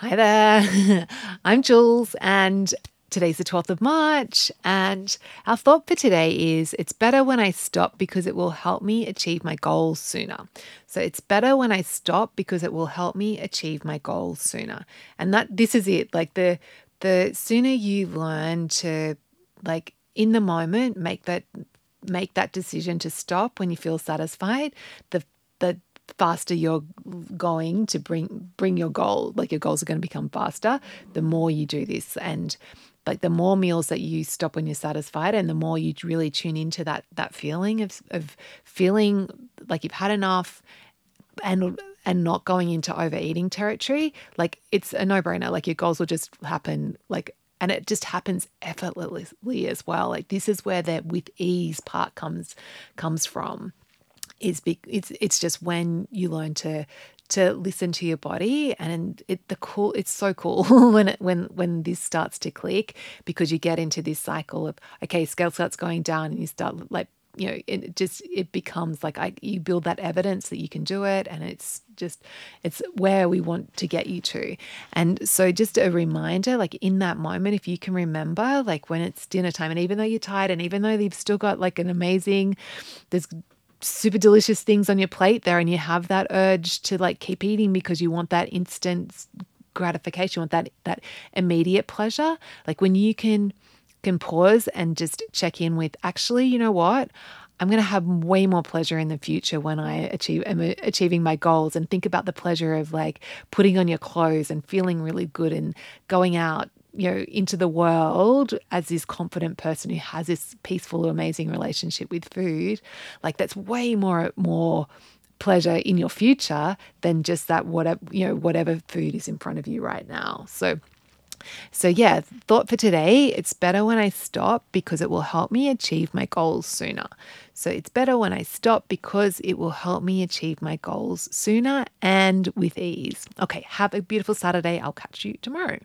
Hi there. I'm Jules, and today's the 12th of March. And our thought for today is it's better when I stop because it will help me achieve my goals sooner. So it's better when I stop because it will help me achieve my goals sooner. And that this is it. Like the the sooner you learn to like in the moment make that make that decision to stop when you feel satisfied, the the faster you're going to bring bring your goal like your goals are going to become faster the more you do this. And like the more meals that you stop when you're satisfied and the more you really tune into that that feeling of of feeling like you've had enough and and not going into overeating territory like it's a no-brainer. Like your goals will just happen like and it just happens effortlessly as well. Like this is where that with ease part comes comes from is be, it's it's just when you learn to to listen to your body and it the cool it's so cool when it, when when this starts to click because you get into this cycle of okay scale starts going down and you start like you know it just it becomes like I, you build that evidence that you can do it and it's just it's where we want to get you to. And so just a reminder like in that moment if you can remember like when it's dinner time and even though you're tired and even though you've still got like an amazing there's super delicious things on your plate there and you have that urge to like keep eating because you want that instant gratification, you want that that immediate pleasure. Like when you can can pause and just check in with actually, you know what? I'm going to have way more pleasure in the future when I achieve am achieving my goals and think about the pleasure of like putting on your clothes and feeling really good and going out you know into the world as this confident person who has this peaceful amazing relationship with food like that's way more more pleasure in your future than just that whatever you know whatever food is in front of you right now. So so yeah thought for today it's better when i stop because it will help me achieve my goals sooner. So it's better when i stop because it will help me achieve my goals sooner and with ease. Okay have a beautiful saturday. I'll catch you tomorrow